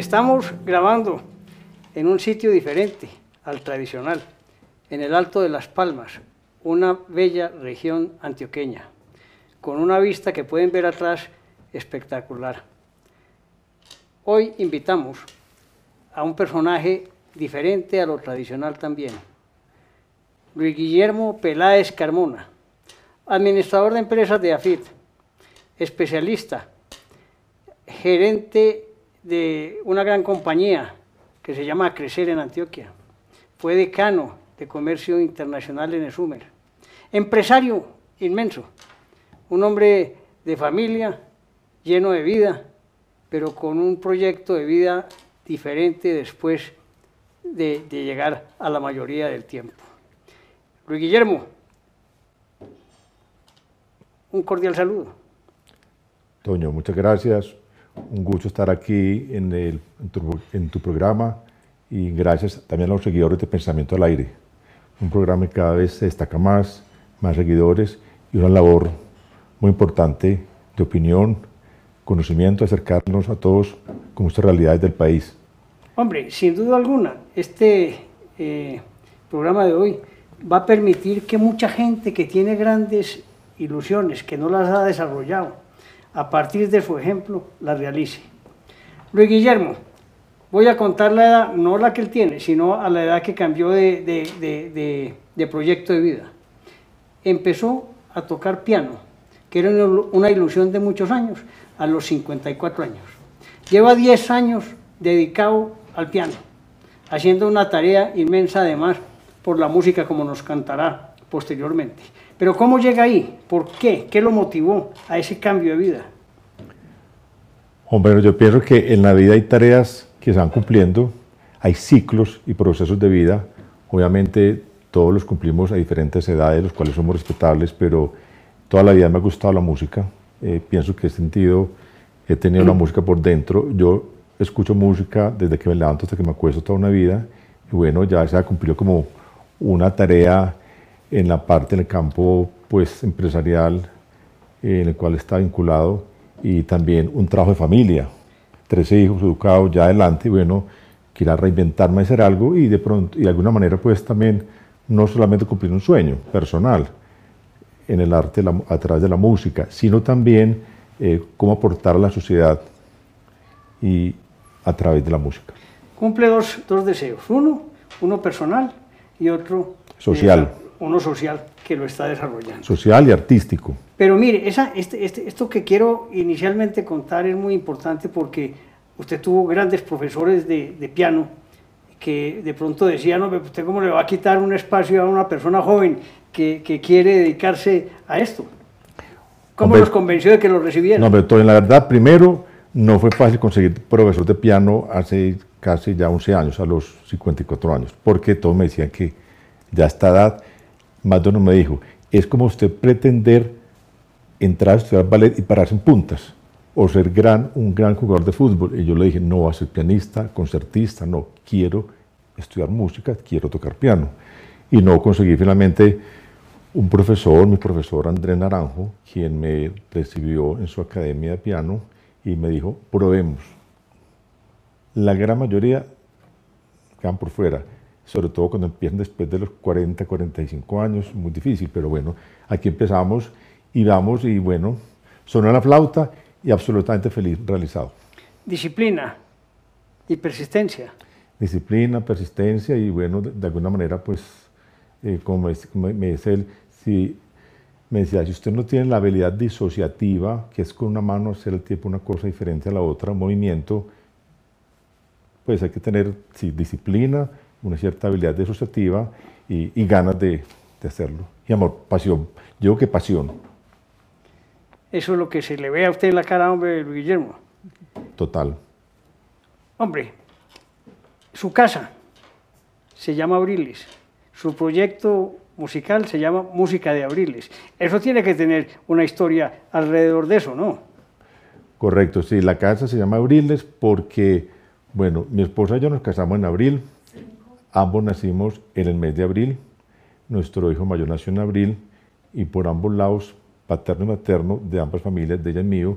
Estamos grabando en un sitio diferente al tradicional, en el Alto de las Palmas, una bella región antioqueña, con una vista que pueden ver atrás espectacular. Hoy invitamos a un personaje diferente a lo tradicional también, Luis Guillermo Peláez Carmona, administrador de empresas de AFIT, especialista, gerente de una gran compañía que se llama Crecer en Antioquia. Fue decano de Comercio Internacional en Esumer. Empresario inmenso, un hombre de familia, lleno de vida, pero con un proyecto de vida diferente después de, de llegar a la mayoría del tiempo. Luis Guillermo, un cordial saludo. Toño, muchas gracias. Un gusto estar aquí en, el, en, tu, programa y gracias también a los seguidores de Pensamiento al Aire. Un programa que cada vez se destaca más, más seguidores y una labor muy importante de opinión, conocimiento, acercarnos a todos con nuestras realidades del país. Hombre, sin duda alguna, este eh, programa de hoy va a permitir que mucha gente que tiene grandes ilusiones, que no las ha desarrollado, a partir de su ejemplo, las realice. Luis Guillermo, voy a contar la edad, no la que él tiene, sino a la edad que cambió de, de proyecto de vida. Empezó a tocar piano, que era una ilusión de muchos años, a los 54 años. Lleva 10 años dedicado al piano, haciendo una tarea inmensa además por la música como nos cantará posteriormente. Pero ¿cómo llega ahí? ¿Por qué? ¿Qué lo motivó a ese cambio de vida? Hombre, yo pienso que en la vida hay tareas que se van cumpliendo, hay ciclos y procesos de vida. Obviamente todos los cumplimos a diferentes edades, los cuales somos respetables, pero toda la vida me ha gustado la música. Eh, pienso que he sentido, he tenido la música por dentro. Yo escucho música desde que me levanto hasta que me acuesto toda una vida. Y bueno, ya se ha cumplido como una tarea en la parte del campo pues, empresarial en el cual está vinculado y también un trabajo de familia. Trece hijos educados ya adelante y bueno, quiera reinventarme, hacer algo y de pronto, y de alguna manera pues también no solamente cumplir un sueño personal en el arte a través de la música, sino también eh, cómo aportar a la sociedad y a través de la música. Cumple dos, dos deseos, uno, uno personal y otro social. Eh, uno social que lo está desarrollando. Social y artístico. Pero mire, esa, este, este, esto que quiero inicialmente contar es muy importante porque usted tuvo grandes profesores de, de piano que de pronto decían, no, ¿usted cómo le va a quitar un espacio a una persona joven que, que quiere dedicarse a esto? ¿Cómo los convenció de que lo recibieran? No, pero la verdad, primero, no fue fácil conseguir profesor de piano hace casi ya 11 años, a los 54 años, porque todos me decían que ya a esta edad, más de uno me dijo, es como usted pretender entrar a estudiar ballet y pararse en puntas, o ser gran, un gran jugador de fútbol. Y yo le dije, no, a ser pianista, concertista, no, quiero estudiar música, quiero tocar piano. Y no conseguí finalmente un profesor, mi profesor Andrés Naranjo, quien me recibió en su academia de piano y me dijo, probemos. La gran mayoría quedan por fuera sobre todo cuando empiezan después de los 40, 45 años, muy difícil, pero bueno, aquí empezamos y vamos y bueno, sonó la flauta y absolutamente feliz, realizado. Disciplina y persistencia. Disciplina, persistencia y bueno, de, alguna manera pues, eh, como, me, me, dice él, si, me decía, si usted no tiene la habilidad disociativa, que es con una mano hacer el tiempo una cosa diferente a la otra, movimiento, pues hay que tener sí, disciplina, una cierta habilidad disociativa y, y ganas de, de, hacerlo. Y amor, pasión. Yo que pasión. Eso es lo que se le ve a usted en la cara, hombre, Luis Guillermo. Total. Hombre, su casa se llama Abriles. Su proyecto musical se llama Música de Abriles. Eso tiene que tener una historia alrededor de eso, ¿no? Correcto, sí. La casa se llama Abriles porque, bueno, mi esposa y yo nos casamos en abril Ambos nacimos en el mes de abril, nuestro hijo mayor nació en abril y por ambos lados, paterno y materno de ambas familias, de ella y mío,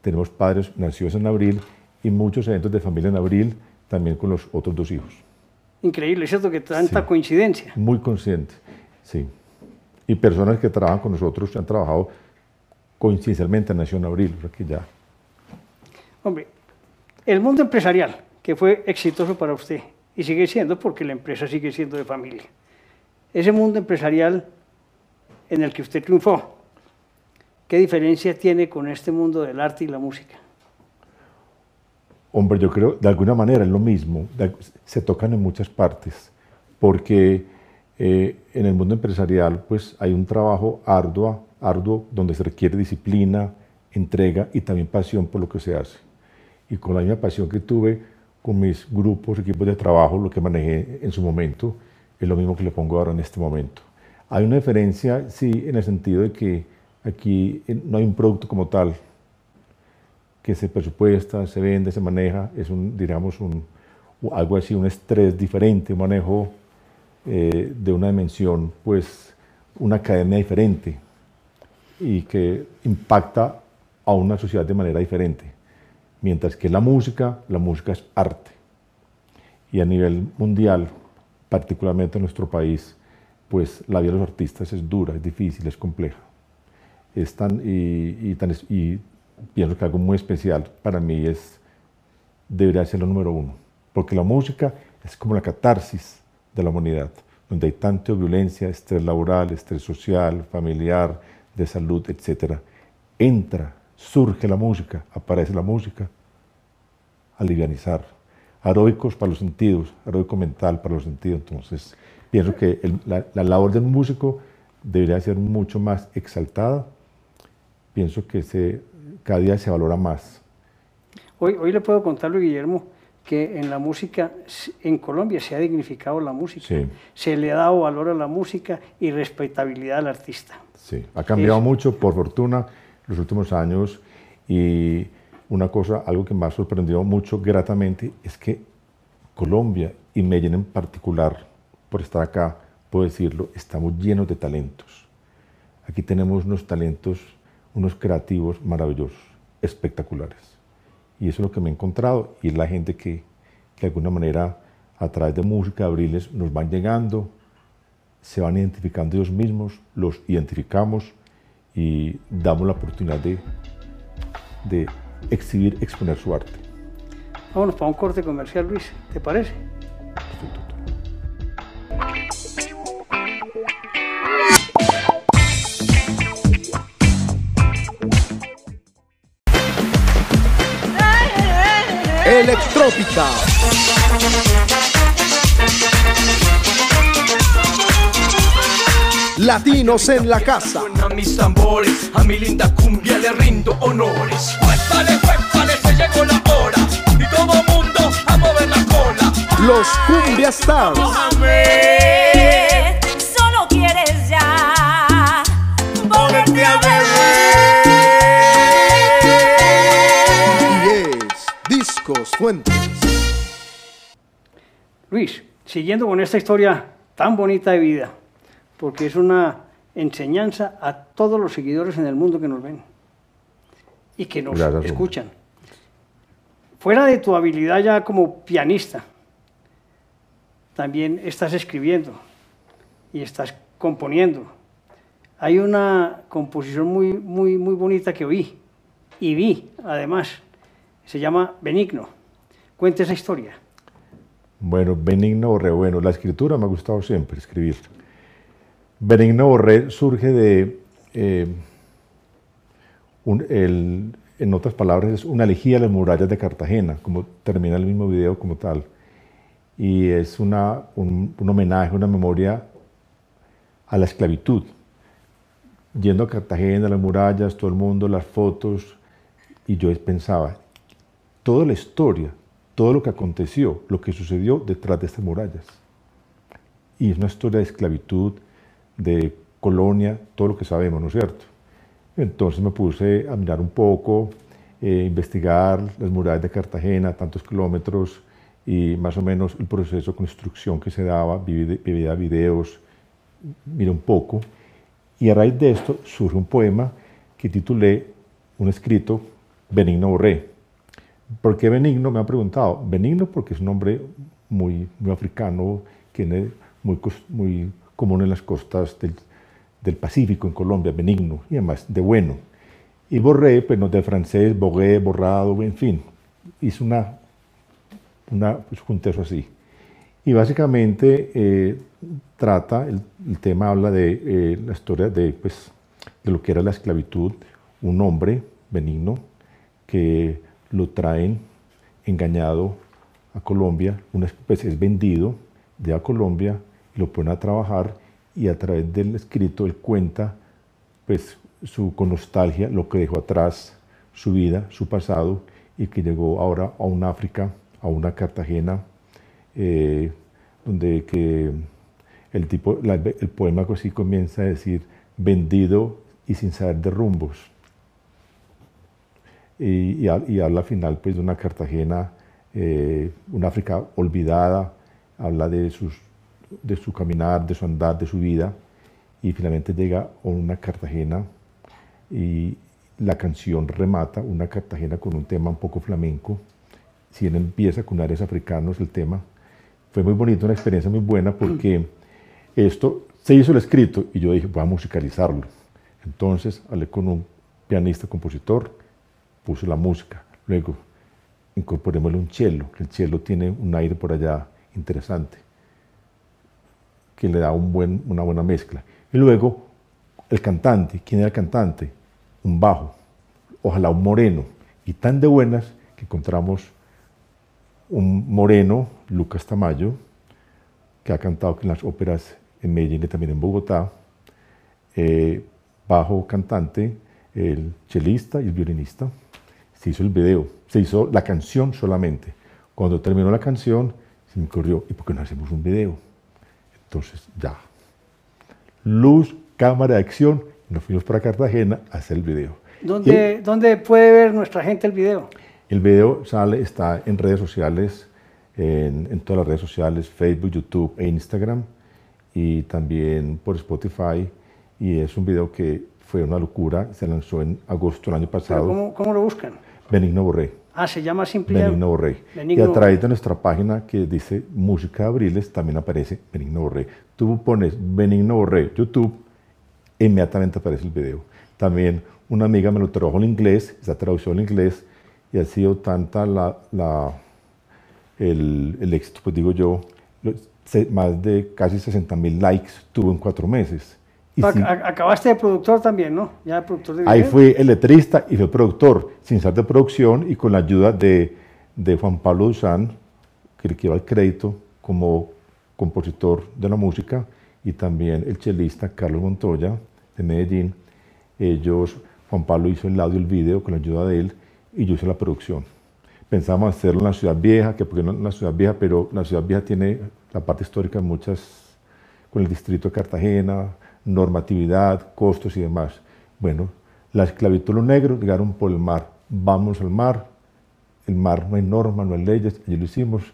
tenemos padres nacidos en abril y muchos eventos de familia en abril, también con los otros dos hijos. Increíble, ¿cierto? Que tanta coincidencia. Muy consciente, sí. Y personas que trabajan con nosotros, que han trabajado coincidencialmente en Nación Abril, que ya. Hombre, el mundo empresarial, que fue exitoso para usted, y sigue siendo porque la empresa sigue siendo de familia. Ese mundo empresarial en el que usted triunfó, ¿qué diferencia tiene con este mundo del arte y la música? Hombre, yo creo, de alguna manera es lo mismo, se tocan en muchas partes, porque eh, en el mundo empresarial pues hay un trabajo arduo, arduo donde se requiere disciplina, entrega y también pasión por lo que se hace. Y con la misma pasión que tuve con mis grupos, equipos de trabajo, lo que manejé en su momento, es lo mismo que le pongo ahora en este momento. Hay una diferencia, sí, en el sentido de que aquí eh, no hay un producto como tal, que se presupuesta, se vende, se maneja, es un, digamos, un, algo así, un estrés diferente, un manejo eh, de una dimensión, pues una academia diferente y que impacta a una sociedad de manera diferente. Mientras que la música, la música es arte. Y a nivel mundial, particularmente en nuestro país, pues la vida de los artistas es dura, es difícil, es compleja. Es tan, y, tan, y pienso que algo muy especial para mí es, debería ser lo número uno, porque la música es como la catarsis de la humanidad, donde hay tanta violencia, estrés laboral, estrés social, familiar, de salud, etc. Entra, surge la música, aparece la música, alivianizar, heroicos para los sentidos, heroico mental para los sentidos. Entonces, pienso que la, la labor del músico debería ser mucho más exaltada. Pienso que se cada día se valora más. Hoy, hoy le puedo contarlo, Guillermo, que en la música, en Colombia se ha dignificado la música, se le ha dado valor a la música y respetabilidad al artista. Sí, ha cambiado mucho, por fortuna, los últimos años y una cosa, algo que me ha sorprendido mucho gratamente, es que Colombia y Medellín en particular, por estar acá, puedo decirlo, estamos llenos de talentos. Aquí tenemos unos talentos unos creativos maravillosos, espectaculares. Y eso es lo que me he encontrado y es la gente que, que de alguna manera a través de música, abriles, nos van llegando, se van identificando ellos mismos, los identificamos y damos la oportunidad de, de exhibir, exponer su arte. Vámonos para un corte comercial, Luis, ¿te parece? Electrópica. Latinos en la casa. A mis tambores, a mi linda cumbia le rindo honores. Huépale, huépale, se llegó la hora. Y todo mundo a mover la cola. Los Cumbia Stars. Solo quieres ya ponerte a ver. Fuentes. Luis, siguiendo con esta historia tan bonita de vida, porque es una enseñanza a todos los seguidores en el mundo que nos ven y que nos escuchan. Fuera de tu habilidad ya como pianista, también estás escribiendo y estás componiendo. Hay una composición muy, muy, muy bonita que oí y vi, además, se llama Benigno. Cuente esa historia. Bueno, Benigno Borré, bueno, la escritura me ha gustado siempre, escribir. Benigno Borré surge de, eh, en otras palabras, es una elegía a las murallas de Cartagena, como termina el mismo video como tal. Y es una, un, un homenaje, una memoria a la esclavitud. Yendo a Cartagena, las murallas, todo el mundo, las fotos, y yo pensaba, toda la historia, todo lo que aconteció, lo que sucedió detrás de estas murallas. Y es una historia de esclavitud, de colonia, todo lo que sabemos, ¿no es cierto? Entonces me puse a mirar un poco, eh, investigar las murallas de Cartagena, tantos kilómetros, y más o menos el proceso de construcción que se daba, vivía videos, miré un poco, y a raíz de esto surge un poema que titulé un escrito Benigno Borré, ¿Por qué benigno? Me han preguntado. Benigno porque es un nombre muy, muy africano, que muy, común en las costas del, del Pacífico, en Colombia, benigno, y además de bueno. Y borré, pues no de francés, borré, borrado, en fin. Hice una, una pues, junté eso así. Y básicamente eh, trata, el, el tema habla de eh, la historia de, pues, de lo que era la esclavitud, un hombre benigno que lo traen engañado a Colombia, una, pues, es vendido de a Colombia lo ponen a trabajar y a través del escrito él cuenta pues su con nostalgia lo que dejó atrás, su vida, su pasado y que llegó ahora a un África, a una Cartagena, eh, donde que el, tipo, la- el poema así comienza a decir vendido y sin saber de rumbos. Y, y, y habla al final pues de una Cartagena, eh, una África olvidada, habla de, sus, de su caminar, de su andar, de su vida y finalmente llega a una Cartagena y la canción remata una Cartagena con un tema un poco flamenco. Si bien empieza con áreas africanos el tema, fue muy bonito, una experiencia muy buena porque esto se hizo el escrito y yo dije, voy a musicalizarlo. Entonces hablé con un pianista, compositor, puse la música. Luego incorporémosle un cello, el cello tiene un aire por allá interesante, que le da un buen, una buena mezcla. Y luego el cantante, ¿quién era el cantante? Un bajo, ojalá un moreno, y tan de buenas que encontramos un moreno, Lucas Tamayo, que ha cantado en las óperas en Medellín y también en Bogotá, eh, bajo cantante, el chelista y el violinista. Se hizo el video, se hizo la canción solamente. Cuando terminó la canción, se me ocurrió, ¿y por qué no hacemos un video? Entonces, ya. Luz, cámara de acción, nos fuimos para Cartagena a hacer el video. ¿Dónde, ¿Dónde puede ver nuestra gente el video? El video sale, está en redes sociales, en, en todas las redes sociales, Facebook, YouTube e Instagram, y también por Spotify. Y es un video que fue una locura, se lanzó en agosto del año ¿Pero pasado. ¿Cómo, ¿Cómo lo buscan? Benigno Borré. Ah, se llama simplemente... Benigno Borré. Benigno y a través de nuestra página que dice Música de Abriles también aparece Benigno Borré. Tú pones Benigno Borré YouTube, inmediatamente aparece el video. También una amiga me lo tradujo en inglés, está traducido en inglés, y ha sido tanta la, la- el, el éxito, pues digo yo, más de casi 60 mil likes tuvo en cuatro meses. Ac- Acabaste de productor también, ¿no? Ya productor de Ahí fui el letrista y fui el productor, sin ser de producción y con la ayuda de, de Juan Pablo Duzán, que le quiero el crédito como compositor de la música, y también el chelista Carlos Montoya de Medellín. Ellos, Juan Pablo hizo el audio y el video con la ayuda de él y yo hice la producción. Pensábamos hacerlo en la ciudad vieja, que porque no en la ciudad vieja, pero la ciudad vieja tiene la parte histórica de muchas con el distrito de Cartagena, normatividad, costos y demás. Bueno, la esclavitud los negros llegaron por el mar. Vamos al mar, el mar no hay norma, no hay leyes, y lo hicimos.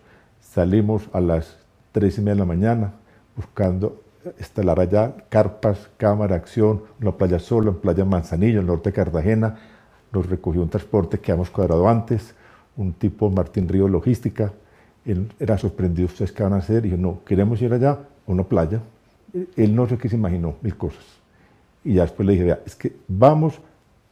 Salimos a las tres y media de la mañana buscando estelar allá, carpas, cámara, acción, en la playa Solo, en playa Manzanillo, en el norte de Cartagena. Nos recogió un transporte que habíamos cuadrado antes, un tipo Martín Río Logística. Él era sorprendido, ¿ustedes qué van a hacer? Y yo, no, queremos ir allá, a una playa. Él no sé qué se imaginó, mil cosas. Y ya después le dije, vea, es que vamos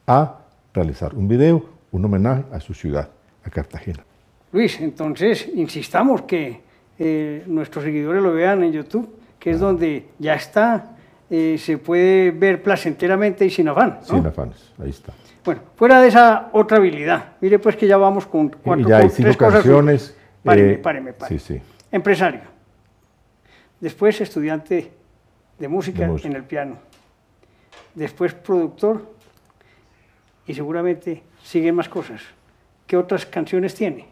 a realizar un video, un homenaje a su ciudad, a Cartagena. Luis, entonces insistamos que eh, nuestros seguidores lo vean en YouTube, que es donde ya está, eh, se puede ver placenteramente y sin afán. ¿no? Sin afanes, ahí está. Bueno, fuera de esa otra habilidad, mire pues que ya vamos con cuatro y ya hay cinco tres cosas. canciones. Páreme, eh, páreme, páreme. Sí, sí. Empresario. Después estudiante de música, De en el piano. Después productor. Y seguramente siguen más cosas. ¿Qué otras canciones tiene?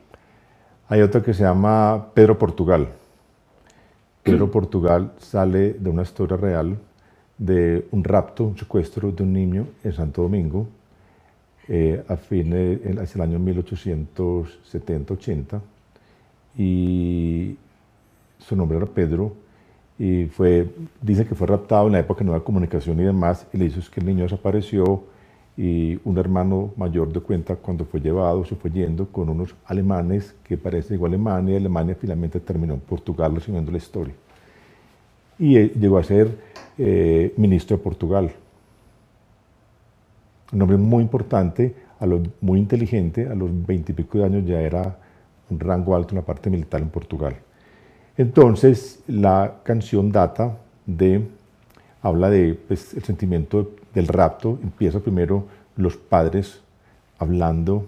Hay otro que se llama Pedro Portugal. Pedro Portugal sale de una historia real de un rapto, un secuestro de un niño en Santo Domingo eh, a fines, hacia el año 1870-80 y su nombre era Pedro y fue, dice que fue raptado en la época no había comunicación y demás y le hizo que el niño desapareció y un hermano mayor de cuenta cuando fue llevado, se fue yendo con unos alemanes que parecen igual Alemania, y Alemania finalmente terminó en Portugal, resumiendo la historia. Y eh, llegó a ser eh, ministro de Portugal. Un hombre muy importante, a los, muy inteligente, a los veintipico de años ya era un rango alto en la parte militar en Portugal. Entonces, la canción data de, habla de pues, el sentimiento del rapto. Empieza primero los padres hablando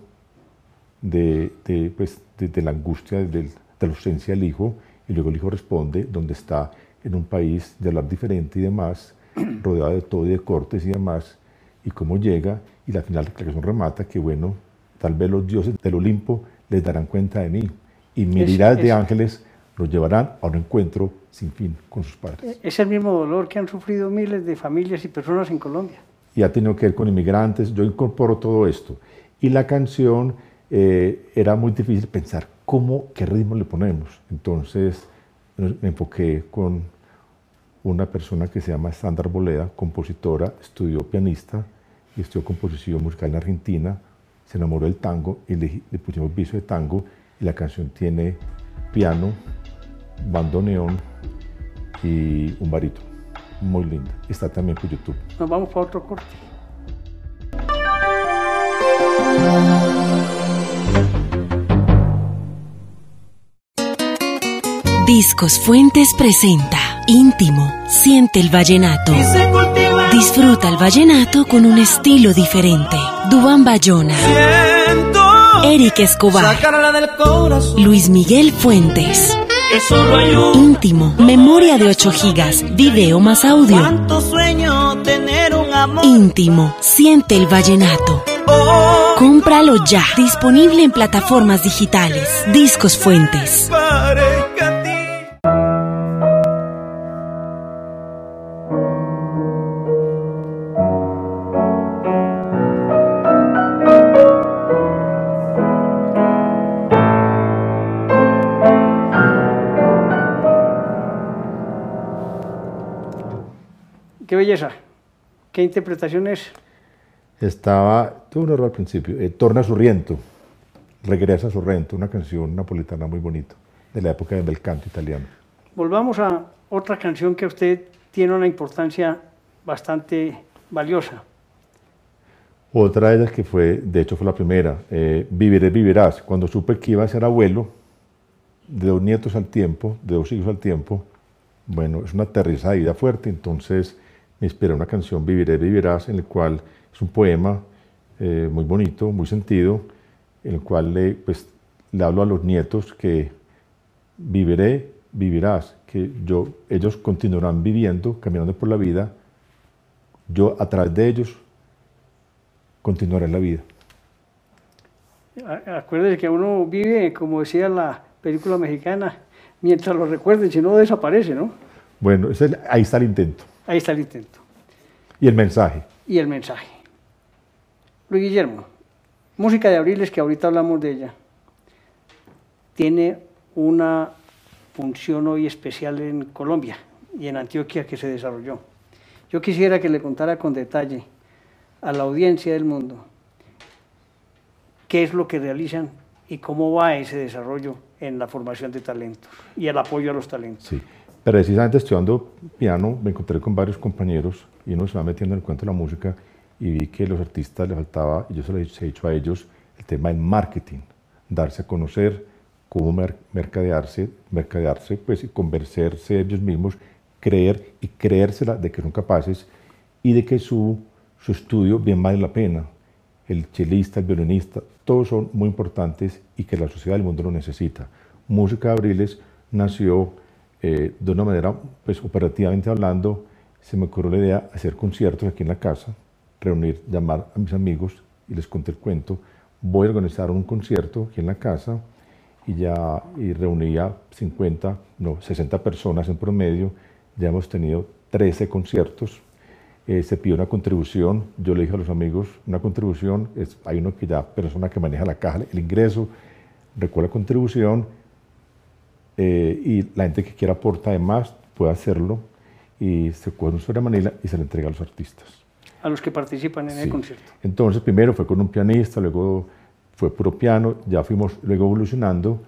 de, de, pues, de, de la angustia de, la ausencia del hijo, y luego el hijo responde, donde está en un país de hablar diferente y demás, rodeado de todo y de cortes y demás, y cómo llega, y la final la canción remata que, bueno, tal vez los dioses del Olimpo les darán cuenta de mí, y miradas de es- ángeles los llevarán a un encuentro sin fin con sus padres. Es el mismo dolor que han sufrido miles de familias y personas en Colombia. y ha tenido que ver con inmigrantes. Yo incorporo todo esto. Y la canción eh, era muy difícil pensar cómo, qué ritmo le ponemos. Entonces me me enfoqué con una persona que se llama Sandra Boleda, compositora, estudió pianista y estudió composición musical en Argentina. Se enamoró del tango y le, le pusimos viso de tango y la canción tiene piano, bandoneón y un barito. Muy linda. Está también por YouTube. Nos vamos para otro corte. Discos Fuentes presenta Íntimo, siente el vallenato. Disfruta el vallenato con un estilo diferente. Dubán Bayona, Eric Escobar, Luis Miguel Fuentes. Que solo hay un Íntimo, memoria de 8 gigas, video más audio. cuanto sueño tener un amor. Íntimo, siente el vallenato. Cómpralo ya, disponible en plataformas digitales. Discos Fuentes. Qué belleza. Qué interpretación es. Estaba, tuve un error al principio, eh, Torna a Sorrento, Regresa a Sorrento, una canción napolitana muy bonita, de la época del canto italiano. Volvamos a otra canción que a usted tiene una importancia bastante valiosa. Otra de ellas que fue, de hecho fue la primera, eh, Viviré, vivirás. Cuando supe que iba a ser abuelo, de dos nietos al tiempo, de dos hijos al tiempo, bueno, es una aterrizada de vida fuerte, entonces me inspiré una canción, Viviré, vivirás, en el cual es un poema eh, muy bonito, muy sentido, en el cual le, pues, le hablo a los nietos que viviré, vivirás, que yo, ellos continuarán viviendo, caminando por la vida, yo a través de ellos continuaré la vida. A- Acuérdese que uno vive, como decía la película mexicana, mientras lo recuerden, si no desaparece, ¿no? Bueno, ahí está el intento. Ahí está el intento. Y el mensaje. Y el mensaje. Luis Guillermo, música de Abriles, que ahorita hablamos de ella, tiene una función hoy especial en Colombia y en Antioquia que se desarrolló. Yo quisiera que le contara con detalle a la audiencia del mundo qué es lo que realizan y cómo va ese desarrollo en la formación de talentos y el apoyo a los talentos. Sí. Precisamente estudiando piano me encontré con varios compañeros y uno se va metiendo en el cuento de la música y vi que a los artistas les faltaba, y yo se lo he dicho a ellos, el tema del marketing, darse a conocer, cómo mer- mercadearse, mercadearse pues, y convencerse ellos mismos, creer y creérsela de que son capaces y de que su, su estudio bien vale la pena. El chelista, el violinista, todos son muy importantes y que la sociedad del mundo lo necesita. Música de Abriles nació eh, de una manera, pues operativamente hablando, se me ocurrió la idea de hacer conciertos aquí en la casa, reunir, llamar a mis amigos y les conté el cuento. Voy a organizar un concierto aquí en la casa y ya y reunía 50, no, 60 personas en promedio. Ya hemos tenido 13 conciertos. Eh, se pidió una contribución. Yo le dije a los amigos, una contribución, es, hay uno que ya, persona que maneja la caja, el ingreso, recuerda contribución eh, y la gente que quiera aportar además puede hacerlo y se coge un sobre manila y se le entrega a los artistas. a los que participan en el Sí. concierto. Entonces, primero fue con un pianista, luego fue puro piano, ya fuimos luego evolucionando.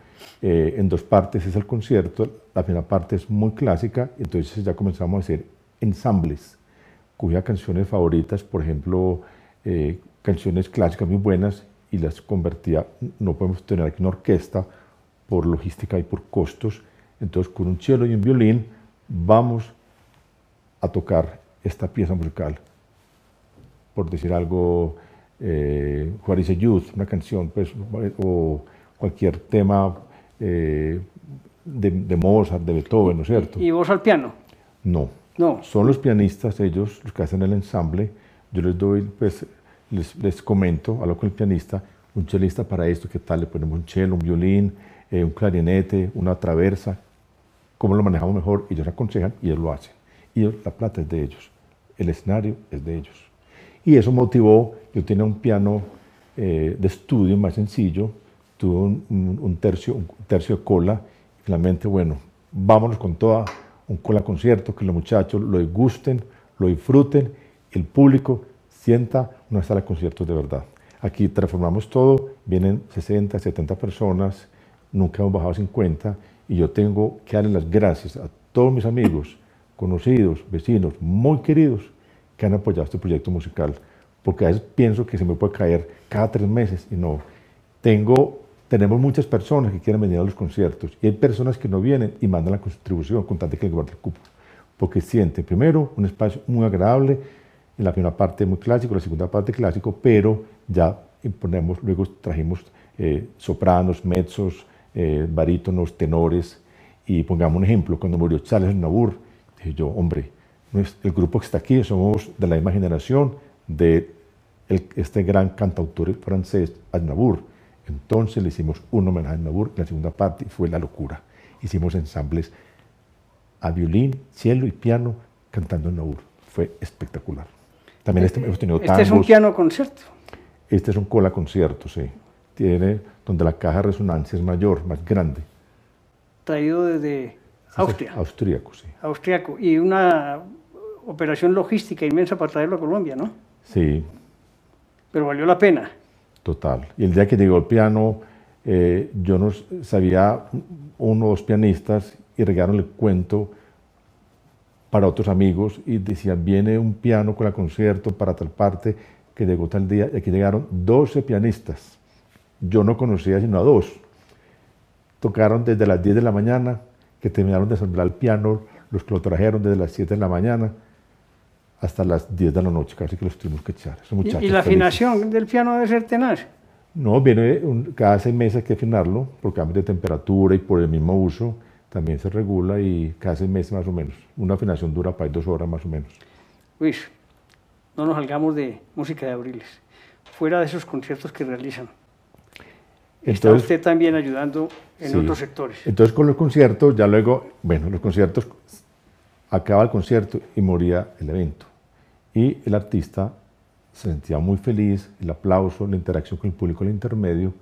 eh, en dos partes es el concierto, la primera parte es muy clásica, entonces ya comenzamos a hacer ensambles. Cogía canciones favoritas, por ejemplo, eh, canciones clásicas muy buenas y las convertía, no podemos tener aquí una orquesta por logística y por costos, entonces con un cello y un violín vamos a tocar esta pieza musical por decir algo, eh, a Youth, una canción, pues, o cualquier tema eh, de, de Mozart, de Beethoven, ¿no es cierto? ¿Y vos al piano? No. No. Son los pianistas, ellos, los que hacen el ensamble. Yo les doy, pues, les, les comento, hablo con el pianista, un chelista para esto, ¿qué tal? Le ponemos un cello, un violín, eh, un clarinete, una traversa, cómo lo manejamos mejor, ellos aconsejan y ellos lo hacen. Y la plata es de ellos, el escenario es de ellos. Y eso motivó, yo tenía un piano eh, de estudio más sencillo, tuve un tercio, un tercio de cola, y finalmente, bueno, vámonos con toda un cola concierto, que los muchachos lo gusten, lo disfruten, el público sienta una sala de conciertos de verdad. Aquí transformamos todo, vienen 60, 70 personas, nunca hemos bajado a 50, y yo tengo que darle las gracias a todos mis amigos, conocidos, vecinos, muy queridos, que han apoyado este proyecto musical, porque a veces pienso que se me puede caer cada tres meses y no. Tengo, tenemos muchas personas que quieren venir a los conciertos y hay personas que no vienen y mandan la contribución con de que les guarde el cupo, porque sienten, primero, un espacio muy agradable, en la primera parte muy clásico, la segunda parte clásico, pero ya imponemos, luego trajimos eh, sopranos, mezzos, eh, barítonos, tenores, y pongamos un ejemplo, cuando murió Charles Nabur, dije yo, hombre, el grupo que está aquí somos de la misma generación de el- este gran cantautor francés, Aznavour. Entonces le hicimos un homenaje a Aznavour en la segunda parte y fue la locura. Hicimos ensambles a violín, cielo y piano cantando Aznavour. Fue espectacular. También este- hemos tenido Este es un tangos. piano concierto. Este es un cola concierto, sí. Tiene donde la caja de resonancia es mayor, más grande. traído desde Austria, Austríaco, sí. austriaco, y una operación logística inmensa para traerlo a Colombia, ¿no? Sí, Pero valió la pena. Total. Y el día que llegó el piano, eh, yo no sabía uno o dos pianistas y regaron el cuento para otros amigos y decían, viene un piano con el concierto para tal parte que llegó tal día y aquí llegaron 12 pianistas. Yo no conocía sino a dos. Tocaron desde las 10 de la mañana, que terminaron de ensamblar el piano, los que lo trajeron desde las 7 de la mañana hasta las 10 de la noche, casi que los tuvimos que echar. Esos Y, muchachos y la felices. afinación del piano debe ser tenaz. No, viene un- cada seis meses hay que afinarlo por cambios de temperatura y por el mismo uso. También se regula y cada seis meses más o menos. Una afinación dura para dos horas más o menos. Luis, no nos salgamos de música de Abriles. Fuera de esos conciertos que realizan, está Entonces, usted también ayudando en sí. otros sectores. Entonces con los conciertos, ya luego, bueno, los conciertos, acaba el concierto y moría el evento. Y el artista se sentía muy feliz, el aplauso, la interacción con el público, el intermedio,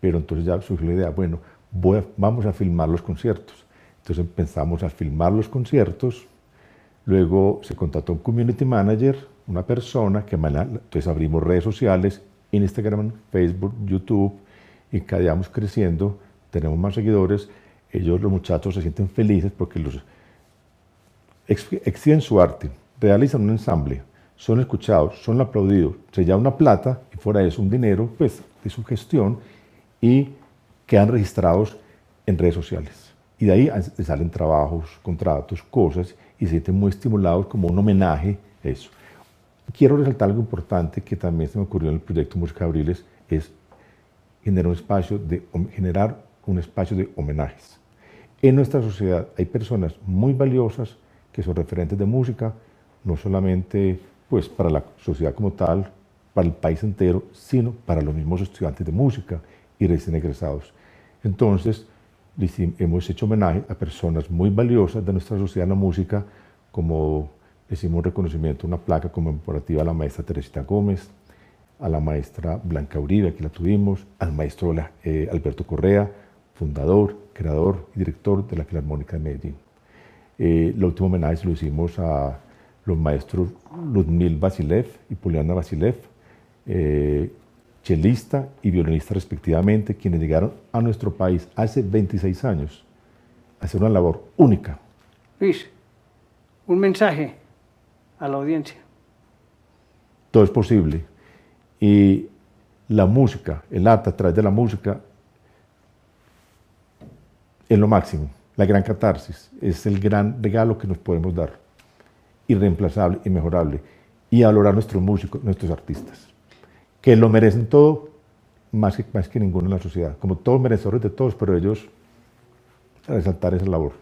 pero entonces ya surgió la idea, bueno, voy a- vamos a filmar los conciertos. Entonces empezamos a filmar los conciertos, luego se contrató un community manager, una persona que entonces abrimos redes sociales, Instagram, Facebook, YouTube, y cada día vamos creciendo, tenemos más seguidores, ellos, los muchachos, se sienten felices porque los ex- exhiben su arte, realizan un ensamble, son escuchados, son aplaudidos, se lleva una plata y fuera de eso un dinero pues, de su gestión y quedan registrados en redes sociales. Y de ahí salen trabajos, contratos, cosas y se sienten muy estimulados como un homenaje a eso. Quiero resaltar algo importante que también se me ocurrió en el proyecto Música Abriles, es generar un espacio de, generar un espacio de homenajes. En nuestra sociedad hay personas muy valiosas que son referentes de música, no solamente pues, para la sociedad como tal, para el país entero, sino para los mismos estudiantes de música y recién egresados. Entonces, hemos hecho homenaje a personas muy valiosas de nuestra sociedad en la música, como hicimos un reconocimiento, una placa conmemorativa a la maestra Teresita Gómez, a la maestra Blanca Uribe, aquí la tuvimos, al maestro eh, Alberto Correa, fundador, creador y director de la Filarmónica de Medellín. Eh, el último homenaje se lo hicimos a los maestros Ludmil Vasilev y Poliana Vasilev, eh, chelista y violinista respectivamente, quienes llegaron a nuestro país hace 26 años a hacer una labor única. Luis, un mensaje a la audiencia. Todo es posible. Y la música, el arte a través de la música, es lo máximo, la gran catarsis, es el gran regalo que nos podemos dar, irreemplazable, inmejorable, y valorar nuestros músicos, nuestros artistas, que lo merecen todo más que, más que ninguno en la sociedad, como todos merecedores de todos, pero ellos resaltar esa labor.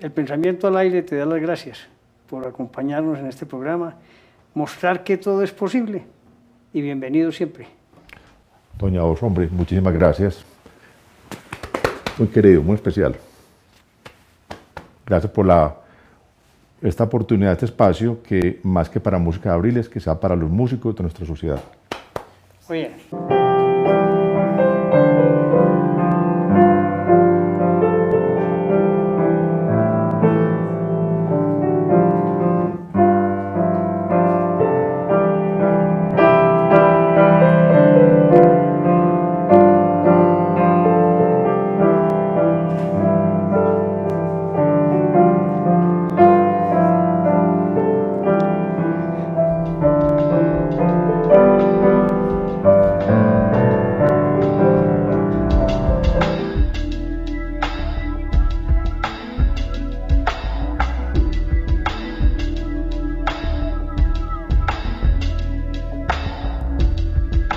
El pensamiento al aire te da las gracias por acompañarnos en este programa, mostrar que todo es posible y bienvenido siempre. Doña Os, hombre, muchísimas gracias. Muy querido, muy especial. Gracias por la, esta oportunidad, este espacio, que más que para Música de Abril, es que sea para los músicos de nuestra sociedad. Muy bien.